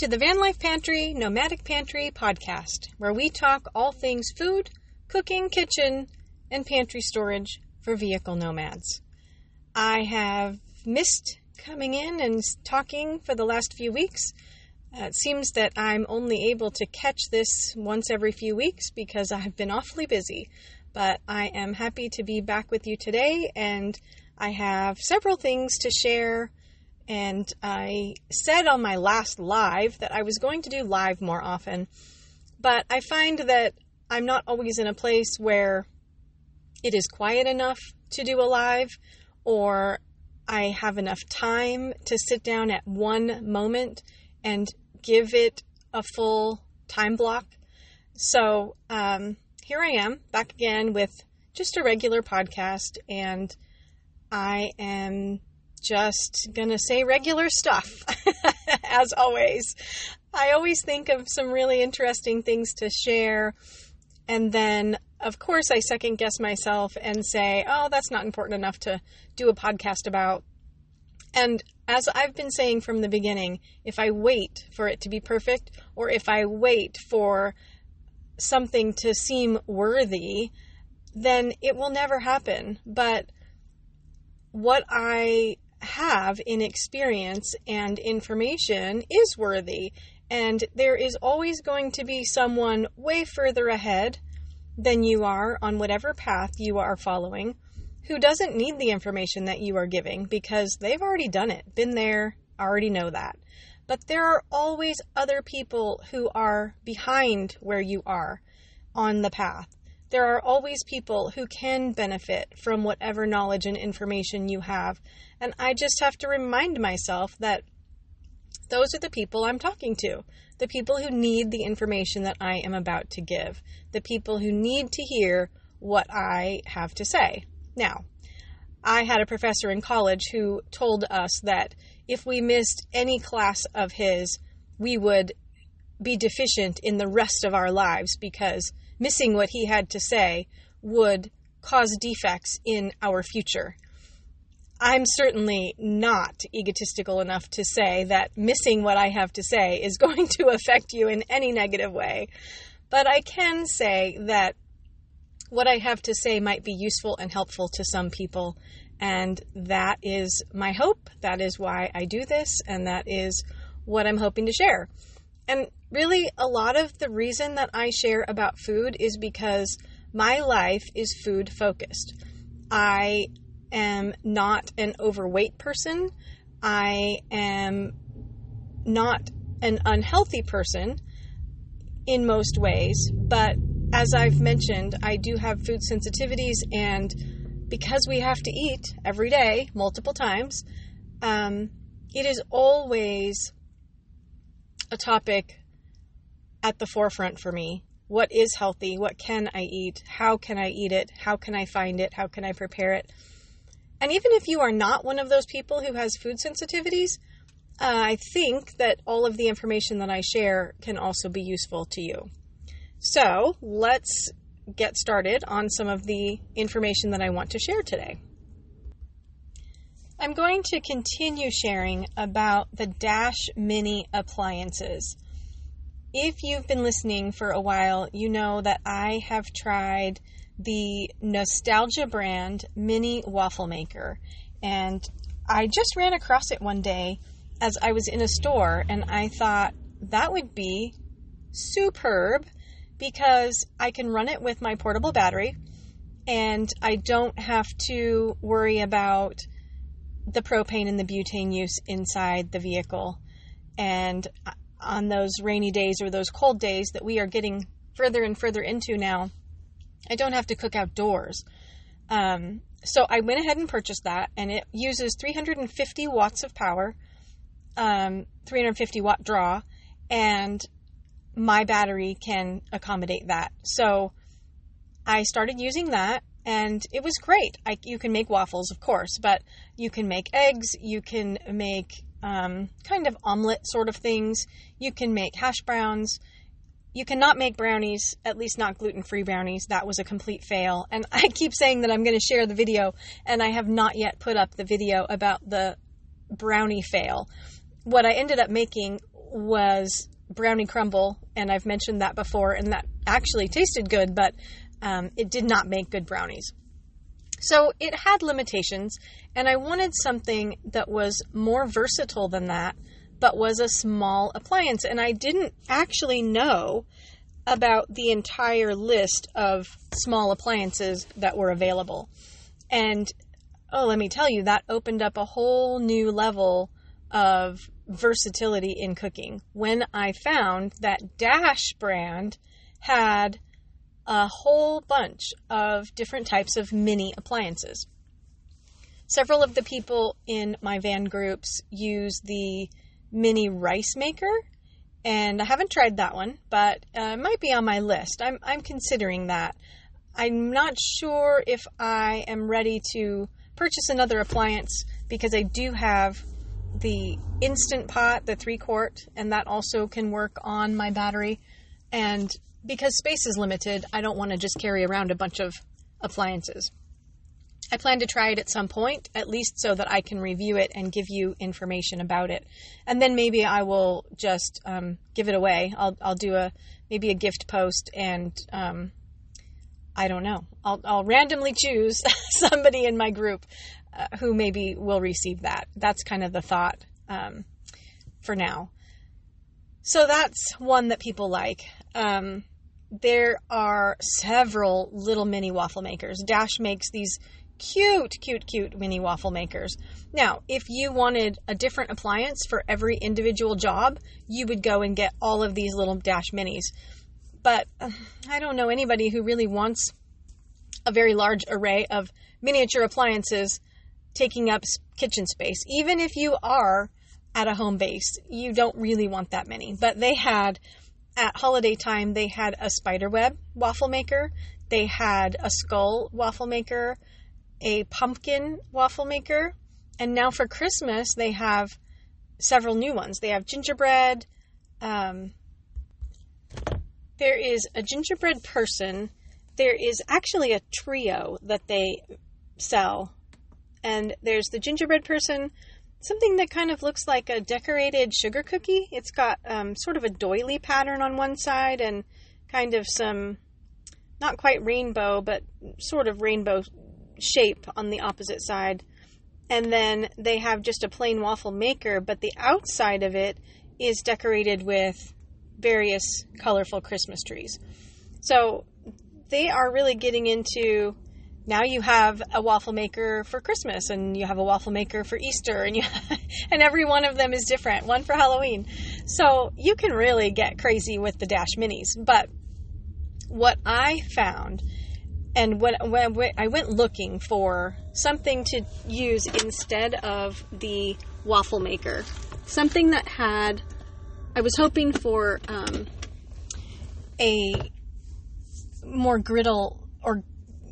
To the Van Life Pantry Nomadic Pantry podcast, where we talk all things food, cooking, kitchen, and pantry storage for vehicle nomads. I have missed coming in and talking for the last few weeks. Uh, it seems that I'm only able to catch this once every few weeks because I've been awfully busy. But I am happy to be back with you today, and I have several things to share and I said on my last live that I was going to do live more often, but I find that I'm not always in a place where it is quiet enough to do a live or I have enough time to sit down at one moment and give it a full time block. So um, here I am back again with just a regular podcast, and I am just gonna say regular stuff, as always. I always think of some really interesting things to share, and then, of course, I second guess myself and say, oh, that's not important enough to do a podcast about. And as I've been saying from the beginning, if I wait for it to be perfect, or if I wait for something to seem worthy, then it will never happen. But what I have in experience and information is worthy. And there is always going to be someone way further ahead than you are on whatever path you are following who doesn't need the information that you are giving because they've already done it, been there, already know that. But there are always other people who are behind where you are on the path. There are always people who can benefit from whatever knowledge and information you have. And I just have to remind myself that those are the people I'm talking to. The people who need the information that I am about to give. The people who need to hear what I have to say. Now, I had a professor in college who told us that if we missed any class of his, we would be deficient in the rest of our lives because missing what he had to say would cause defects in our future. I'm certainly not egotistical enough to say that missing what I have to say is going to affect you in any negative way. But I can say that what I have to say might be useful and helpful to some people. And that is my hope. That is why I do this. And that is what I'm hoping to share. And really, a lot of the reason that I share about food is because my life is food focused. I am not an overweight person. I am not an unhealthy person in most ways, but as I've mentioned, I do have food sensitivities, and because we have to eat every day, multiple times, um, it is always a topic at the forefront for me. What is healthy? What can I eat? How can I eat it? How can I find it? How can I prepare it? And even if you are not one of those people who has food sensitivities, uh, I think that all of the information that I share can also be useful to you. So let's get started on some of the information that I want to share today. I'm going to continue sharing about the Dash Mini appliances. If you've been listening for a while, you know that I have tried the Nostalgia brand mini waffle maker. And I just ran across it one day as I was in a store, and I thought that would be superb because I can run it with my portable battery and I don't have to worry about the propane and the butane use inside the vehicle. And on those rainy days or those cold days that we are getting further and further into now, I don't have to cook outdoors. Um, so I went ahead and purchased that, and it uses 350 watts of power, um, 350 watt draw, and my battery can accommodate that. So I started using that, and it was great. I, you can make waffles, of course, but you can make eggs, you can make um, kind of omelet sort of things, you can make hash browns. You cannot make brownies, at least not gluten free brownies. That was a complete fail. And I keep saying that I'm going to share the video, and I have not yet put up the video about the brownie fail. What I ended up making was brownie crumble, and I've mentioned that before, and that actually tasted good, but um, it did not make good brownies. So it had limitations, and I wanted something that was more versatile than that, but was a small appliance. And I didn't actually know about the entire list of small appliances that were available. And oh, let me tell you, that opened up a whole new level of versatility in cooking when I found that Dash brand had a whole bunch of different types of mini appliances. Several of the people in my van groups use the mini rice maker, and I haven't tried that one, but uh, it might be on my list. I'm, I'm considering that. I'm not sure if I am ready to purchase another appliance because I do have the instant pot, the three quart, and that also can work on my battery. And because space is limited, I don't want to just carry around a bunch of appliances. I plan to try it at some point, at least so that I can review it and give you information about it. And then maybe I will just um, give it away. I'll, I'll do a maybe a gift post and um, I don't know. I'll, I'll randomly choose somebody in my group uh, who maybe will receive that. That's kind of the thought um, for now. So that's one that people like. Um, there are several little mini waffle makers. Dash makes these cute, cute, cute mini waffle makers. Now, if you wanted a different appliance for every individual job, you would go and get all of these little Dash minis. But uh, I don't know anybody who really wants a very large array of miniature appliances taking up kitchen space. Even if you are at a home base, you don't really want that many. But they had at holiday time, they had a spiderweb waffle maker, they had a skull waffle maker, a pumpkin waffle maker, and now for Christmas, they have several new ones. They have gingerbread. Um, there is a gingerbread person. There is actually a trio that they sell. And there's the gingerbread person, something that kind of looks like a decorated sugar cookie. It's got um, sort of a doily pattern on one side and kind of some, not quite rainbow, but sort of rainbow shape on the opposite side. And then they have just a plain waffle maker, but the outside of it is decorated with various colorful Christmas trees. So they are really getting into now you have a waffle maker for Christmas and you have a waffle maker for Easter and you and every one of them is different, one for Halloween. So you can really get crazy with the Dash Minis. But what I found and when, when I went looking for something to use instead of the waffle maker, something that had, I was hoping for um, a more griddle or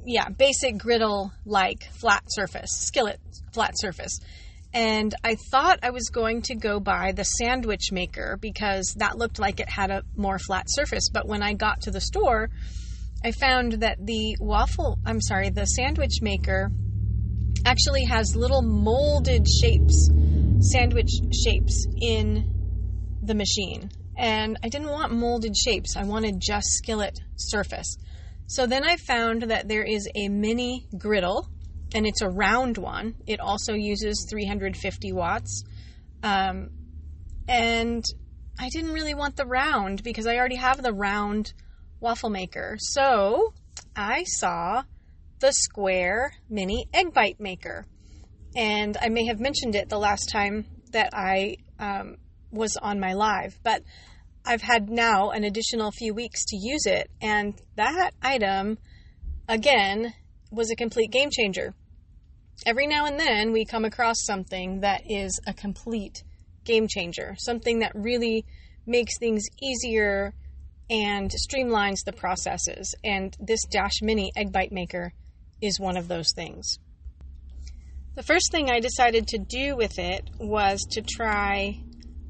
yeah, basic griddle like flat surface, skillet flat surface. And I thought I was going to go buy the sandwich maker because that looked like it had a more flat surface. But when I got to the store, I found that the waffle, I'm sorry, the sandwich maker actually has little molded shapes, sandwich shapes in the machine. And I didn't want molded shapes, I wanted just skillet surface. So then I found that there is a mini griddle, and it's a round one. It also uses 350 watts. Um, and I didn't really want the round because I already have the round waffle maker. So I saw the square mini egg bite maker. And I may have mentioned it the last time that I um, was on my live, but I've had now an additional few weeks to use it, and that item, again, was a complete game changer. Every now and then we come across something that is a complete game changer, something that really makes things easier and streamlines the processes. And this Dash Mini Egg Bite Maker is one of those things. The first thing I decided to do with it was to try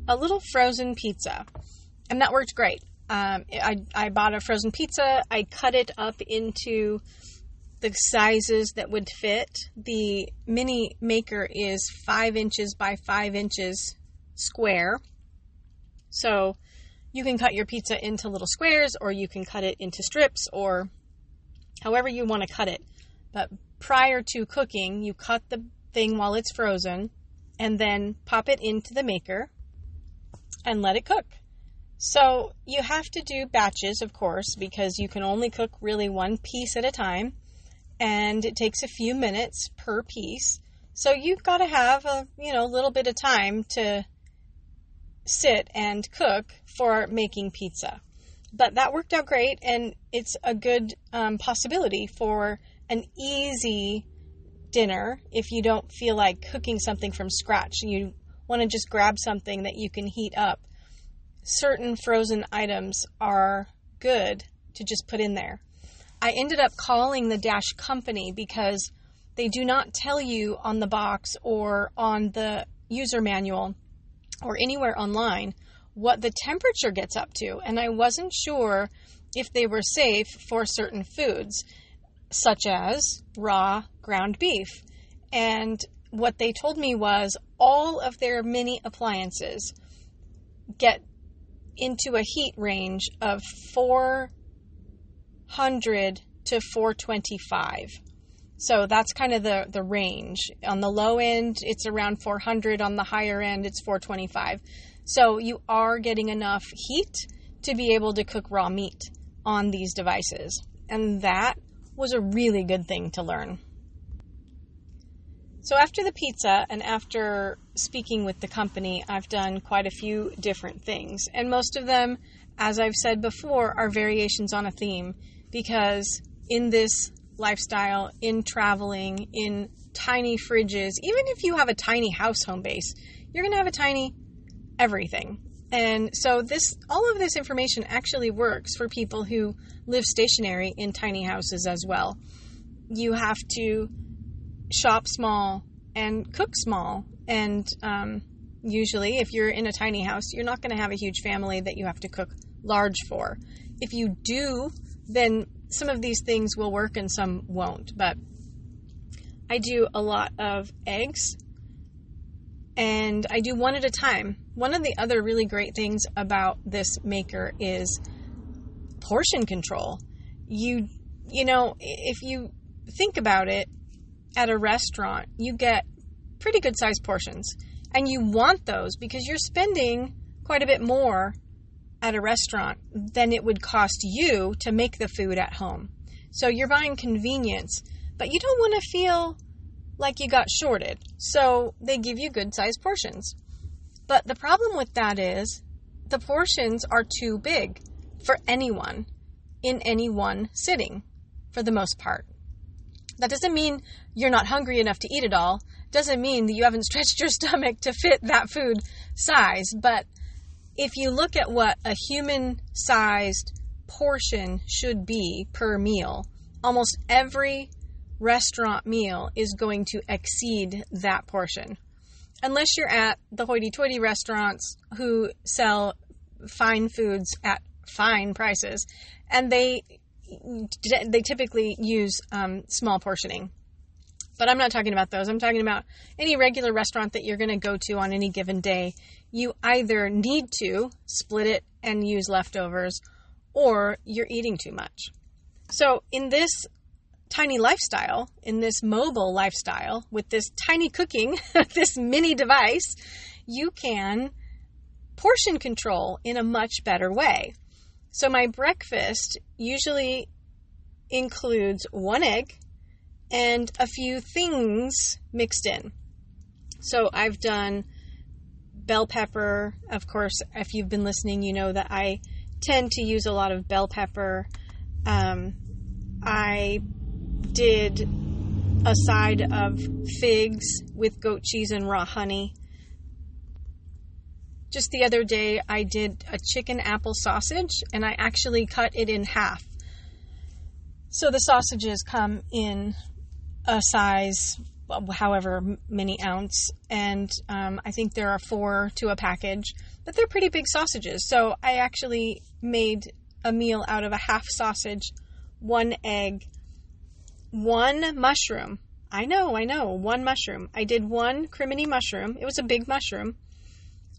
a little frozen pizza and that worked great. Um, I, I bought a frozen pizza. I cut it up into the sizes that would fit. The mini maker is five inches by five inches square. So you can cut your pizza into little squares or you can cut it into strips or however you want to cut it. But prior to cooking, you cut the thing while it's frozen and then pop it into the maker and let it cook. So you have to do batches, of course, because you can only cook really one piece at a time and it takes a few minutes per piece. So you've got to have a, you know, little bit of time to sit and cook for making pizza. But that worked out great, and it's a good um, possibility for an easy dinner if you don't feel like cooking something from scratch. And you want to just grab something that you can heat up. Certain frozen items are good to just put in there. I ended up calling the Dash company because they do not tell you on the box or on the user manual or anywhere online what the temperature gets up to. And I wasn't sure if they were safe for certain foods, such as raw ground beef. And what they told me was all of their mini appliances get into a heat range of 400 to 425. So that's kind of the, the range. On the low end, it's around 400. On the higher end, it's 425. So you are getting enough heat to be able to cook raw meat on these devices. And that was a really good thing to learn. So after the pizza and after speaking with the company, I've done quite a few different things. And most of them, as I've said before, are variations on a theme because in this lifestyle, in traveling, in tiny fridges, even if you have a tiny house home base, you're going to have a tiny everything. And so this all of this information actually works for people who live stationary in tiny houses as well. You have to shop small and cook small, and um, usually, if you're in a tiny house, you're not going to have a huge family that you have to cook large for. If you do, then some of these things will work and some won't. But I do a lot of eggs and I do one at a time. One of the other really great things about this maker is portion control. You you know, if you think about it at a restaurant, you get pretty good sized portions. And you want those because you're spending quite a bit more at a restaurant than it would cost you to make the food at home. So you're buying convenience, but you don't want to feel like you got shorted. So they give you good sized portions. But the problem with that is the portions are too big for anyone in any one sitting for the most part. That doesn't mean you're not hungry enough to eat it all. Doesn't mean that you haven't stretched your stomach to fit that food size. But if you look at what a human sized portion should be per meal, almost every restaurant meal is going to exceed that portion. Unless you're at the hoity toity restaurants who sell fine foods at fine prices, and they they typically use um, small portioning. But I'm not talking about those. I'm talking about any regular restaurant that you're going to go to on any given day. You either need to split it and use leftovers, or you're eating too much. So, in this tiny lifestyle, in this mobile lifestyle, with this tiny cooking, this mini device, you can portion control in a much better way. So, my breakfast usually includes one egg and a few things mixed in. So, I've done bell pepper. Of course, if you've been listening, you know that I tend to use a lot of bell pepper. Um, I did a side of figs with goat cheese and raw honey. Just the other day, I did a chicken apple sausage and I actually cut it in half. So the sausages come in a size, however many ounce, and um, I think there are four to a package, but they're pretty big sausages. So I actually made a meal out of a half sausage, one egg, one mushroom. I know, I know, one mushroom. I did one crimini mushroom. It was a big mushroom.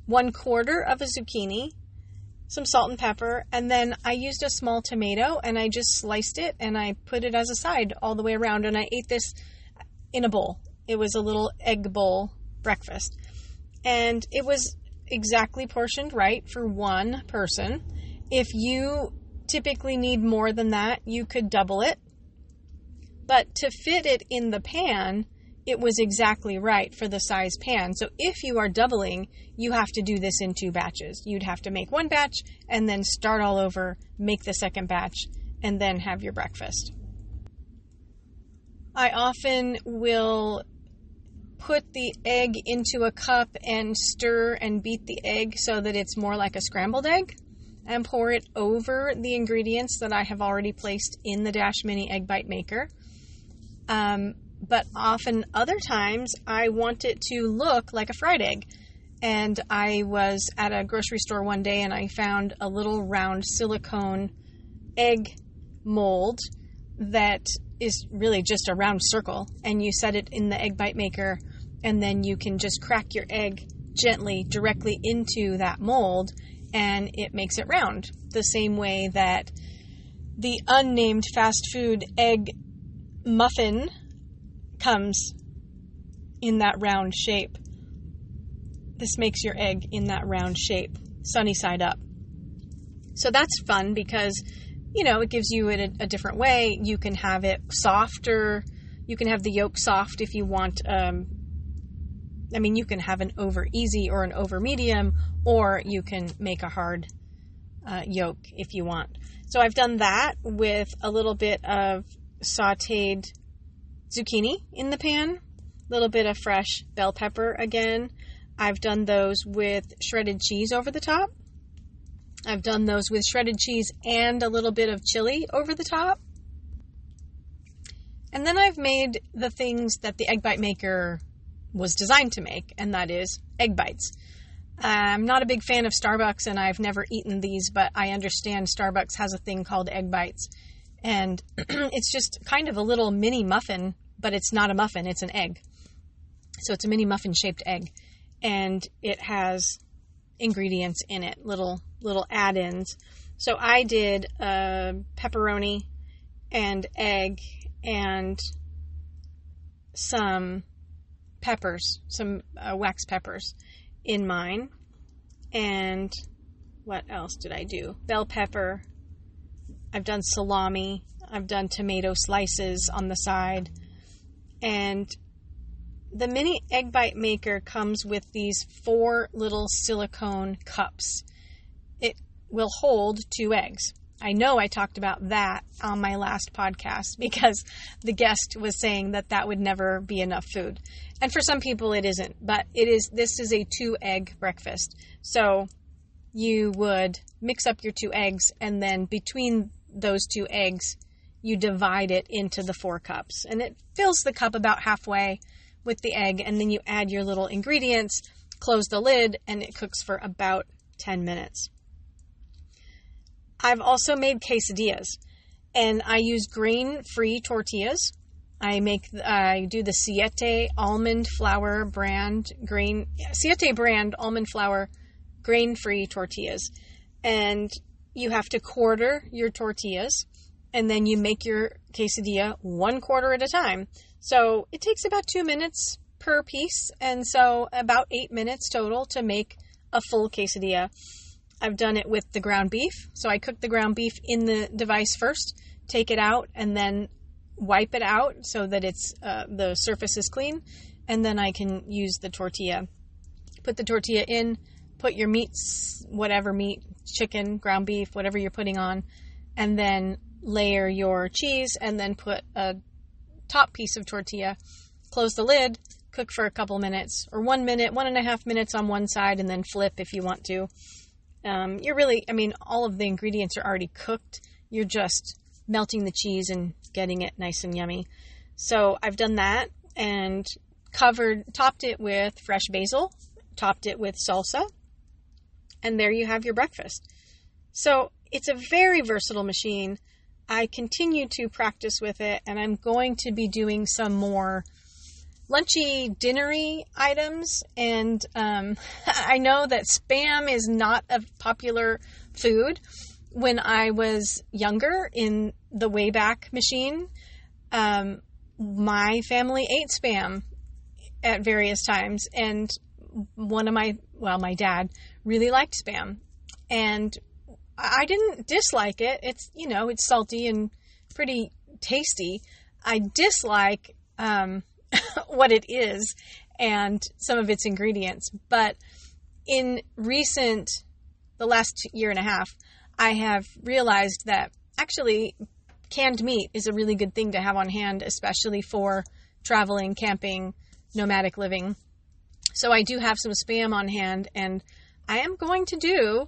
One quarter of a zucchini, some salt and pepper, and then I used a small tomato and I just sliced it and I put it as a side all the way around. And I ate this in a bowl. It was a little egg bowl breakfast. And it was exactly portioned right for one person. If you typically need more than that, you could double it. But to fit it in the pan, it was exactly right for the size pan. So if you are doubling, you have to do this in two batches. You'd have to make one batch and then start all over, make the second batch, and then have your breakfast. I often will put the egg into a cup and stir and beat the egg so that it's more like a scrambled egg and pour it over the ingredients that I have already placed in the Dash Mini Egg Bite Maker. Um, but often other times I want it to look like a fried egg. And I was at a grocery store one day and I found a little round silicone egg mold that is really just a round circle. And you set it in the egg bite maker, and then you can just crack your egg gently directly into that mold, and it makes it round. The same way that the unnamed fast food egg muffin comes in that round shape. This makes your egg in that round shape, sunny side up. So that's fun because, you know, it gives you it a, a different way. You can have it softer. You can have the yolk soft if you want. Um, I mean, you can have an over easy or an over medium, or you can make a hard uh, yolk if you want. So I've done that with a little bit of sauteed zucchini in the pan, a little bit of fresh bell pepper again. I've done those with shredded cheese over the top. I've done those with shredded cheese and a little bit of chili over the top. And then I've made the things that the egg bite maker was designed to make, and that is egg bites. I'm not a big fan of Starbucks and I've never eaten these, but I understand Starbucks has a thing called egg bites and it's just kind of a little mini muffin, but it's not a muffin, it's an egg. So it's a mini muffin shaped egg, and it has ingredients in it, little little add-ins. So I did uh, pepperoni and egg and some peppers, some uh, wax peppers in mine. And what else did I do? Bell pepper I've done salami, I've done tomato slices on the side, and the mini egg bite maker comes with these four little silicone cups. It will hold two eggs. I know I talked about that on my last podcast because the guest was saying that that would never be enough food. And for some people it isn't, but it is this is a two egg breakfast. So you would mix up your two eggs and then between those two eggs, you divide it into the four cups. And it fills the cup about halfway with the egg, and then you add your little ingredients, close the lid, and it cooks for about 10 minutes. I've also made quesadillas, and I use grain free tortillas. I make I do the Siete almond flour brand grain Siete brand almond flour grain free tortillas. And you have to quarter your tortillas and then you make your quesadilla one quarter at a time. So it takes about two minutes per piece, and so about eight minutes total to make a full quesadilla. I've done it with the ground beef. So I cook the ground beef in the device first, take it out, and then wipe it out so that it's uh, the surface is clean, and then I can use the tortilla. Put the tortilla in, put your meats, whatever meat, chicken, ground beef, whatever you're putting on, and then layer your cheese and then put a top piece of tortilla. Close the lid, cook for a couple minutes or one minute, one and a half minutes on one side, and then flip if you want to. Um, you're really, I mean, all of the ingredients are already cooked. You're just melting the cheese and getting it nice and yummy. So I've done that and covered, topped it with fresh basil, topped it with salsa, and there you have your breakfast. So it's a very versatile machine. I continue to practice with it, and I'm going to be doing some more lunchy, dinnery items. And um, I know that spam is not a popular food. When I was younger in the Wayback Machine, um, my family ate spam at various times. And one of my, well, my dad really liked spam. And I didn't dislike it. It's, you know, it's salty and pretty tasty. I dislike um, what it is and some of its ingredients. But in recent, the last year and a half, I have realized that actually canned meat is a really good thing to have on hand, especially for traveling, camping, nomadic living. So I do have some spam on hand, and I am going to do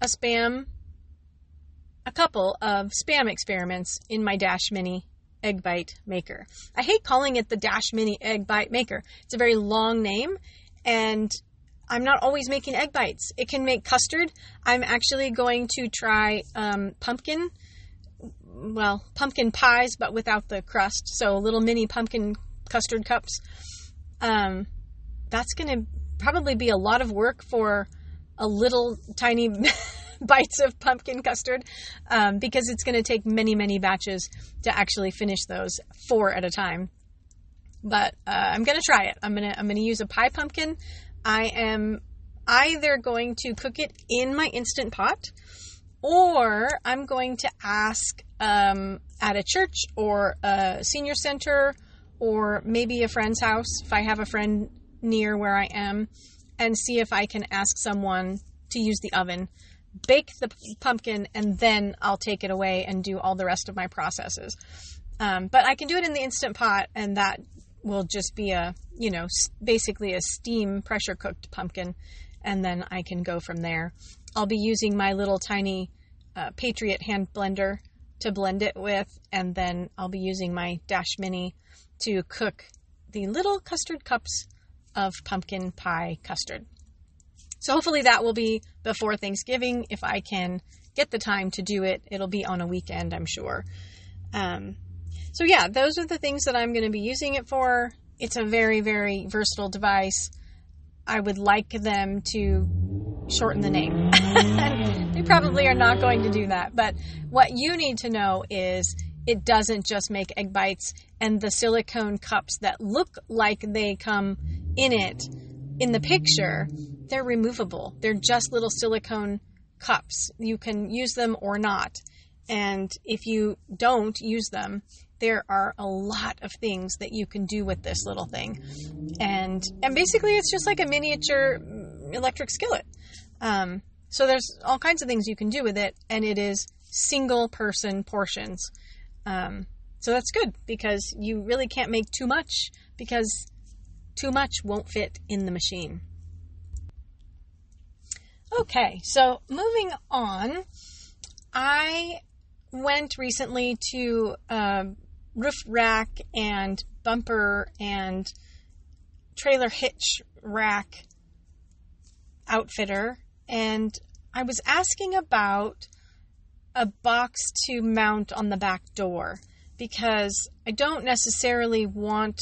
a spam, a couple of spam experiments in my Dash Mini egg bite maker. I hate calling it the Dash Mini egg bite maker. It's a very long name and I'm not always making egg bites. It can make custard. I'm actually going to try um, pumpkin, well, pumpkin pies, but without the crust. So little mini pumpkin custard cups. Um, that's going to probably be a lot of work for a little tiny bites of pumpkin custard um, because it's going to take many, many batches to actually finish those four at a time. But uh, I'm going to try it. I'm going to I'm going to use a pie pumpkin. I am either going to cook it in my instant pot or I'm going to ask um, at a church or a senior center or maybe a friend's house if I have a friend near where I am and see if I can ask someone to use the oven bake the pumpkin, and then I'll take it away and do all the rest of my processes. Um, but I can do it in the instant pot, and that will just be a, you know, basically a steam pressure cooked pumpkin, and then I can go from there. I'll be using my little tiny uh, Patriot hand blender to blend it with, and then I'll be using my Dash Mini to cook the little custard cups of pumpkin pie custard. So hopefully that will be before Thanksgiving. If I can get the time to do it, it'll be on a weekend, I'm sure. Um, so yeah, those are the things that I'm going to be using it for. It's a very, very versatile device. I would like them to shorten the name. they probably are not going to do that. But what you need to know is it doesn't just make egg bites and the silicone cups that look like they come in it in the picture, they're removable. They're just little silicone cups. You can use them or not. And if you don't use them, there are a lot of things that you can do with this little thing. And and basically it's just like a miniature electric skillet. Um, so there's all kinds of things you can do with it, and it is single person portions. Um, so that's good because you really can't make too much because too much won't fit in the machine. Okay, so moving on, I went recently to a roof rack and bumper and trailer hitch rack outfitter, and I was asking about a box to mount on the back door because I don't necessarily want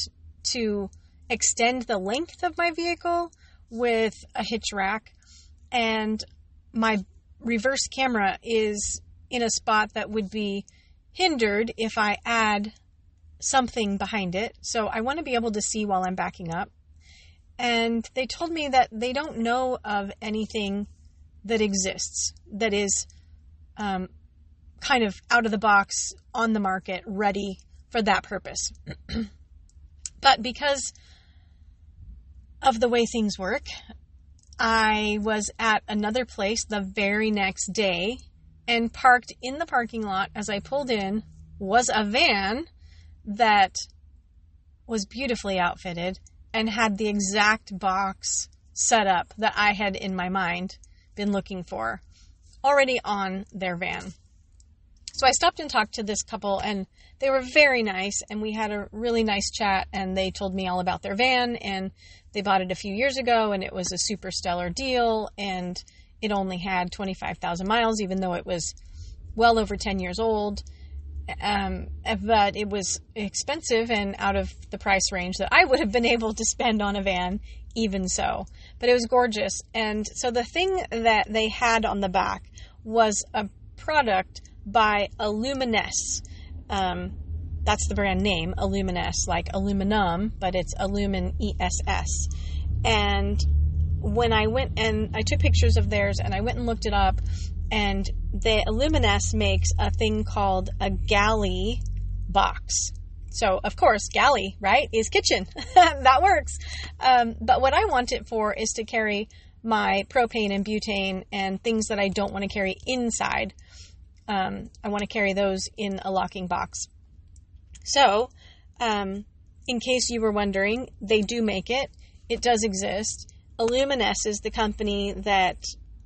to extend the length of my vehicle with a hitch rack, and my reverse camera is in a spot that would be hindered if I add something behind it. So I want to be able to see while I'm backing up. And they told me that they don't know of anything that exists that is um, kind of out of the box, on the market, ready for that purpose. but because of the way things work, I was at another place the very next day and parked in the parking lot as I pulled in was a van that was beautifully outfitted and had the exact box set up that I had in my mind been looking for already on their van. So I stopped and talked to this couple and they were very nice and we had a really nice chat and they told me all about their van and they bought it a few years ago and it was a super stellar deal and it only had 25,000 miles even though it was well over 10 years old Um, but it was expensive and out of the price range that I would have been able to spend on a van, even so. But it was gorgeous. And so the thing that they had on the back was a product by Aluminess. Um, that's the brand name, Aluminess, like aluminum, but it's Alumin ESS. And when I went and I took pictures of theirs and I went and looked it up, and the Aluminess makes a thing called a galley box. So, of course, galley, right, is kitchen. that works. Um, but what I want it for is to carry my propane and butane and things that I don't want to carry inside. Um, I want to carry those in a locking box. So, um, in case you were wondering, they do make it. It does exist. Aluminess is the company that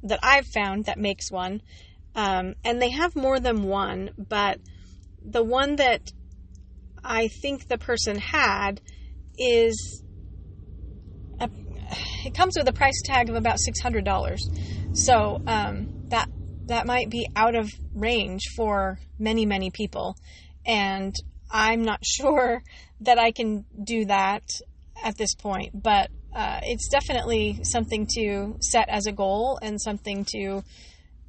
that I've found that makes one, um, and they have more than one. But the one that I think the person had is a, it comes with a price tag of about six hundred dollars. So um, that that might be out of range for many many people, and I'm not sure that I can do that at this point, but uh, it's definitely something to set as a goal and something to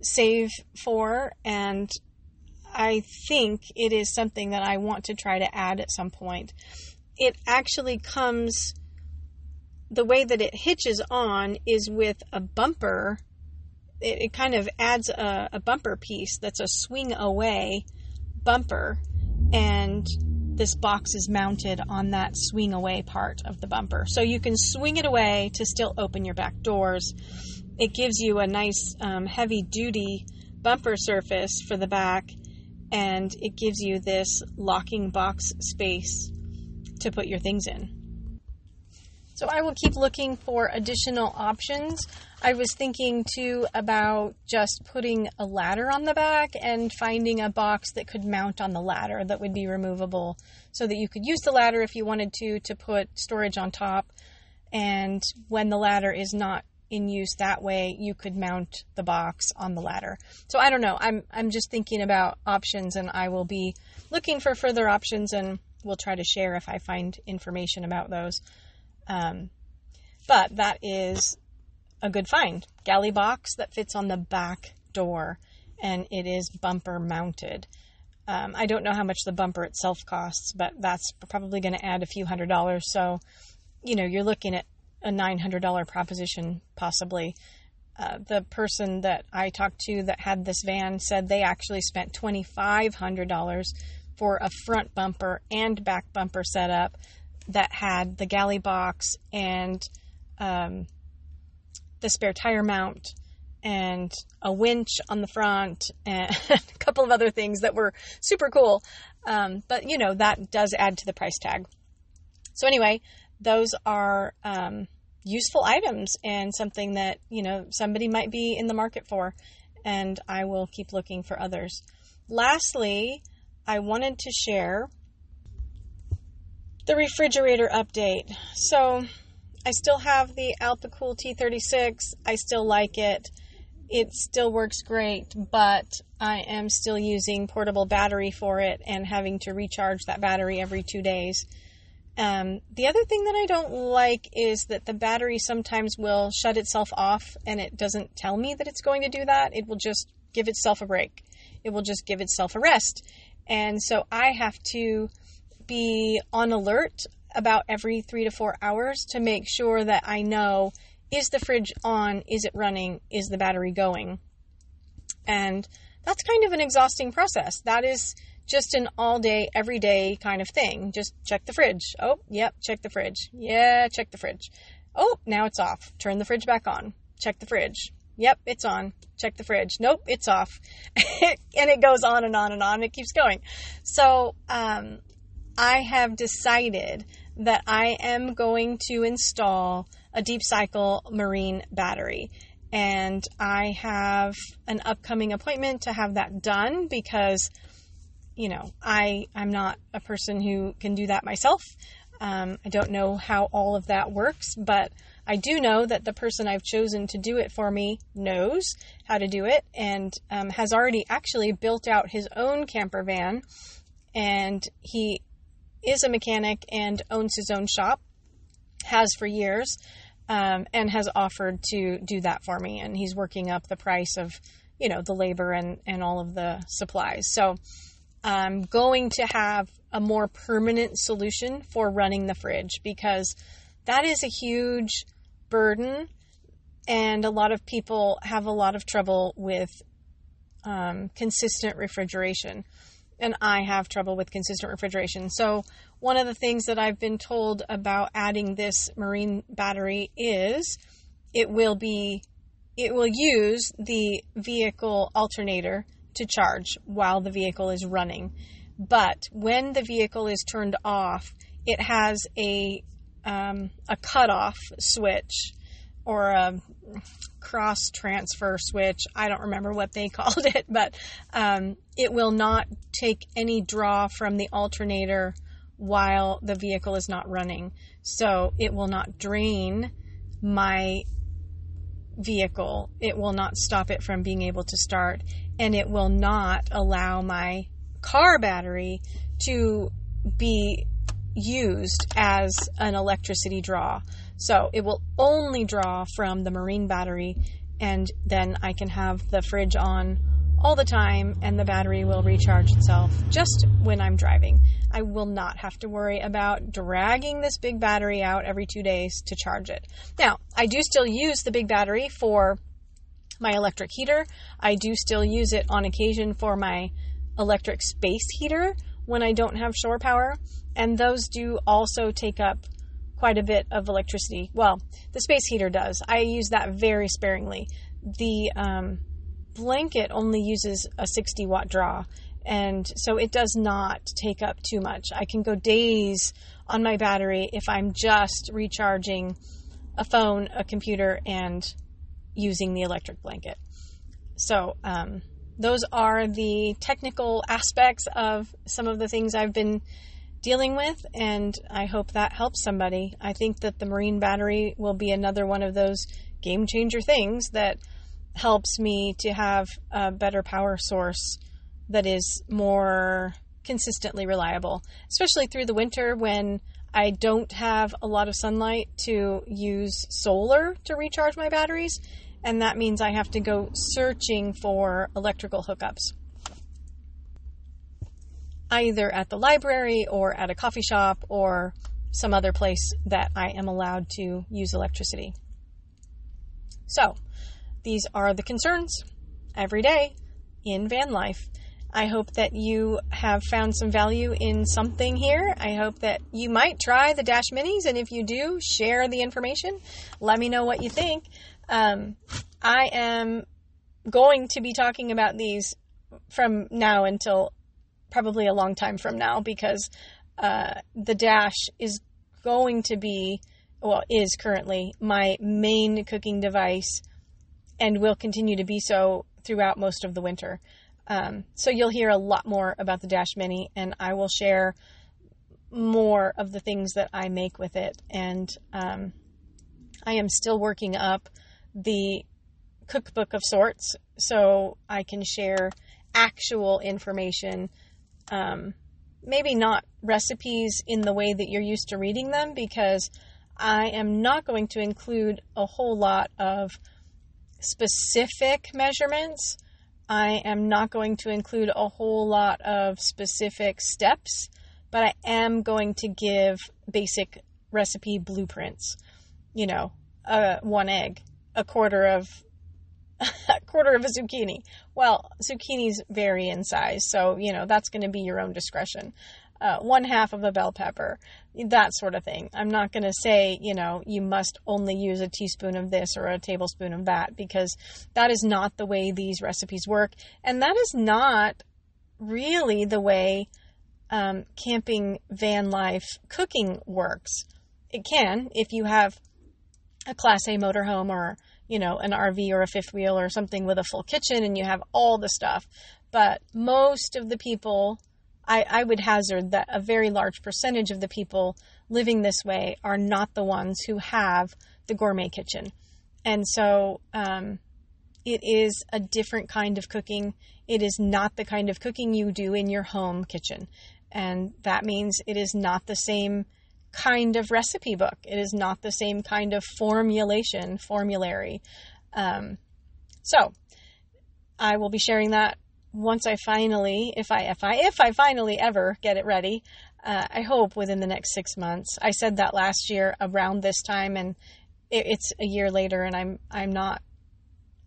save for. And I think it is something that I want to try to add at some point. It actually comes, the way that it hitches on is with a bumper. It, it kind of adds a, a bumper piece that's a swing away bumper. And this box is mounted on that swing away part of the bumper. So you can swing it away to still open your back doors. It gives you a nice um, heavy duty bumper surface for the back and it gives you this locking box space to put your things in. So I will keep looking for additional options. I was thinking too about just putting a ladder on the back and finding a box that could mount on the ladder that would be removable so that you could use the ladder if you wanted to to put storage on top. And when the ladder is not in use that way, you could mount the box on the ladder. So I don't know. I'm I'm just thinking about options and I will be looking for further options and we'll try to share if I find information about those. Um, but that is a good find. Galley box that fits on the back door and it is bumper mounted. Um, I don't know how much the bumper itself costs, but that's probably going to add a few hundred dollars. So, you know, you're looking at a $900 proposition possibly. Uh, the person that I talked to that had this van said they actually spent $2,500 for a front bumper and back bumper setup that had the galley box and um, the spare tire mount and a winch on the front and a couple of other things that were super cool. Um, but you know, that does add to the price tag. So anyway, those are um, useful items and something that, you know, somebody might be in the market for. And I will keep looking for others. Lastly, I wanted to share the refrigerator update. So I still have the Alpicool T36. I still like it. It still works great, but I am still using portable battery for it and having to recharge that battery every two days. Um, the other thing that I don't like is that the battery sometimes will shut itself off and it doesn't tell me that it's going to do that. It will just give itself a break. It will just give itself a rest. And so I have to be on alert about every three to four hours to make sure that I know is the fridge on? Is it running? Is the battery going? And that's kind of an exhausting process. That is just an all day, every day kind of thing. Just check the fridge. Oh, yep, check the fridge. Yeah, check the fridge. Oh, now it's off. Turn the fridge back on. Check the fridge. Yep, it's on. Check the fridge. Nope, it's off. and it goes on and on and on. It keeps going. So, um, I have decided that I am going to install a deep cycle marine battery. And I have an upcoming appointment to have that done because, you know, I, I'm not a person who can do that myself. Um, I don't know how all of that works, but I do know that the person I've chosen to do it for me knows how to do it and um, has already actually built out his own camper van and he is a mechanic and owns his own shop, has for years, um, and has offered to do that for me. And he's working up the price of, you know, the labor and, and all of the supplies. So I'm going to have a more permanent solution for running the fridge because that is a huge burden. And a lot of people have a lot of trouble with um, consistent refrigeration and I have trouble with consistent refrigeration. So, one of the things that I've been told about adding this marine battery is it will be it will use the vehicle alternator to charge while the vehicle is running. But when the vehicle is turned off, it has a um, a cutoff switch or a cross transfer switch. I don't remember what they called it, but um, it will not take any draw from the alternator while the vehicle is not running. So it will not drain my vehicle. It will not stop it from being able to start. And it will not allow my car battery to be used as an electricity draw. So it will only draw from the marine battery, and then I can have the fridge on all the time, and the battery will recharge itself just when I'm driving. I will not have to worry about dragging this big battery out every two days to charge it. Now, I do still use the big battery for my electric heater. I do still use it on occasion for my electric space heater when I don't have shore power, and those do also take up quite a bit of electricity. Well, the space heater does. I use that very sparingly. The um, blanket only uses a 60 watt draw, and so it does not take up too much. I can go days on my battery if I'm just recharging a phone, a computer, and using the electric blanket. So, um, those are the technical aspects of some of the things I've been dealing with, and I hope that helps somebody. I think that the marine battery will be another one of those game changer things that helps me to have a better power source that is more consistently reliable, especially through the winter when I don't have a lot of sunlight to use solar to recharge my batteries, and that means I have to go searching for electrical hookups either at the library or at a coffee shop or some other place that I am allowed to use electricity. So, these are the concerns every day in van life. I hope that you have found some value in something here. I hope that you might try the Dash Minis, and if you do, share the information. Let me know what you think. Um, I am going to be talking about these from now until probably a long time from now because uh, the Dash is going to be, well, is currently my main cooking device and will continue to be so throughout most of the winter. Um, so you'll hear a lot more about the Dash Mini, and I will share more of the things that I make with it. And um, I am still working up the cookbook of sorts so I can share actual information um, maybe not recipes in the way that you're used to reading them because I am not going to include a whole lot of specific measurements. I am not going to include a whole lot of specific steps, but I am going to give basic recipe blueprints. You know, uh, one egg, a quarter of a quarter of a zucchini. Well, zucchinis vary in size, so you know that's going to be your own discretion. Uh, one half of a bell pepper, that sort of thing. I'm not going to say, you know, you must only use a teaspoon of this or a tablespoon of that because that is not the way these recipes work. And that is not really the way um, camping van life cooking works. It can if you have a Class A motorhome or you know, an RV or a fifth wheel or something with a full kitchen and you have all the stuff. But most of the people, I, I would hazard that a very large percentage of the people living this way are not the ones who have the gourmet kitchen. And so, um, it is a different kind of cooking. It is not the kind of cooking you do in your home kitchen. And that means it is not the same kind of recipe book. It is not the same kind of formulation, formulary. Um, so I will be sharing that once I finally, if I, if I, if I finally ever get it ready. Uh, I hope within the next six months. I said that last year around this time, and it, it's a year later, and I'm I'm not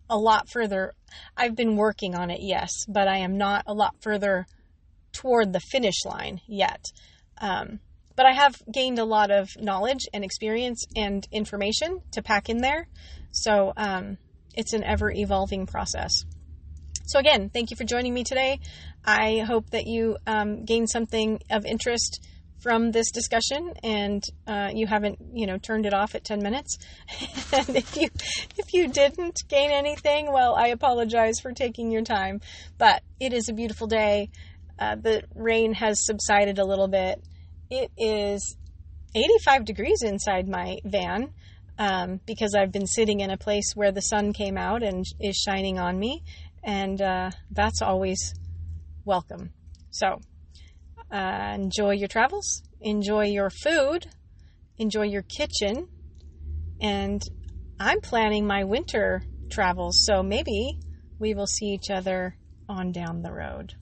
a lot further. I've been working on it, yes, but I am not a lot further toward the finish line yet. Um, but I have gained a lot of knowledge and experience and information to pack in there. So um, it's an ever evolving process. So, again, thank you for joining me today. I hope that you um, gain something of interest from this discussion and uh, you haven't you know turned it off at 10 minutes and if you if you didn't gain anything well i apologize for taking your time but it is a beautiful day uh, the rain has subsided a little bit it is 85 degrees inside my van um, because i've been sitting in a place where the sun came out and is shining on me and uh, that's always welcome so uh, enjoy your travels, enjoy your food, enjoy your kitchen, and I'm planning my winter travels, so maybe we will see each other on down the road.